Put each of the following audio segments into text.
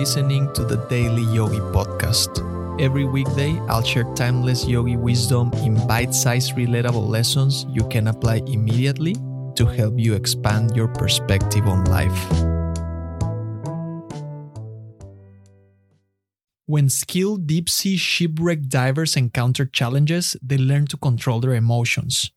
listening to the Daily Yogi Podcast. Every weekday, I'll share timeless yogi wisdom in bite sized, relatable lessons you can apply immediately to help you expand your perspective on life. When skilled deep sea shipwreck divers encounter challenges, they learn to control their emotions.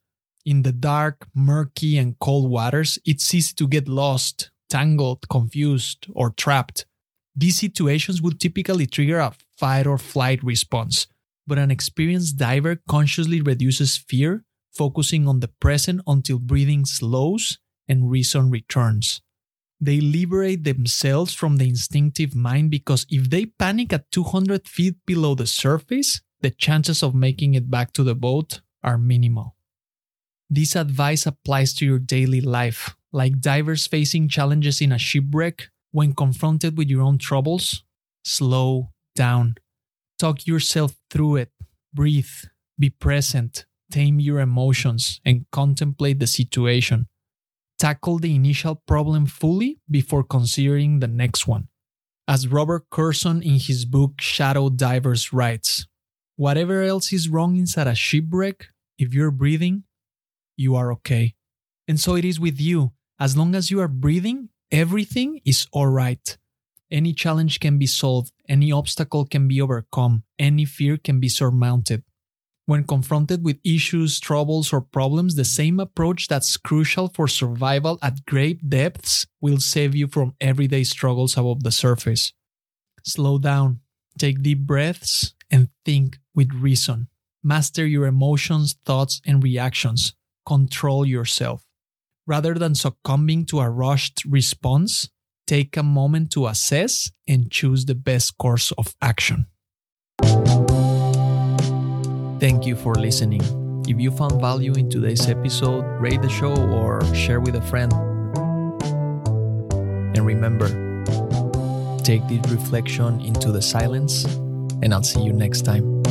In the dark, murky, and cold waters, it's easy to get lost, tangled, confused, or trapped. These situations would typically trigger a fight or flight response, but an experienced diver consciously reduces fear, focusing on the present until breathing slows and reason returns. They liberate themselves from the instinctive mind because if they panic at 200 feet below the surface, the chances of making it back to the boat are minimal. This advice applies to your daily life, like divers facing challenges in a shipwreck. When confronted with your own troubles, slow down. Talk yourself through it. Breathe. Be present. Tame your emotions and contemplate the situation. Tackle the initial problem fully before considering the next one. As Robert Kurson in his book Shadow Divers writes, Whatever else is wrong inside a shipwreck, if you're breathing, you are okay. And so it is with you. As long as you are breathing, everything is alright. Any challenge can be solved, any obstacle can be overcome, any fear can be surmounted. When confronted with issues, troubles, or problems, the same approach that's crucial for survival at great depths will save you from everyday struggles above the surface. Slow down, take deep breaths, and think with reason. Master your emotions, thoughts, and reactions control yourself. Rather than succumbing to a rushed response, take a moment to assess and choose the best course of action. Thank you for listening. If you found value in today's episode, rate the show or share with a friend. And remember, take this reflection into the silence, and I'll see you next time.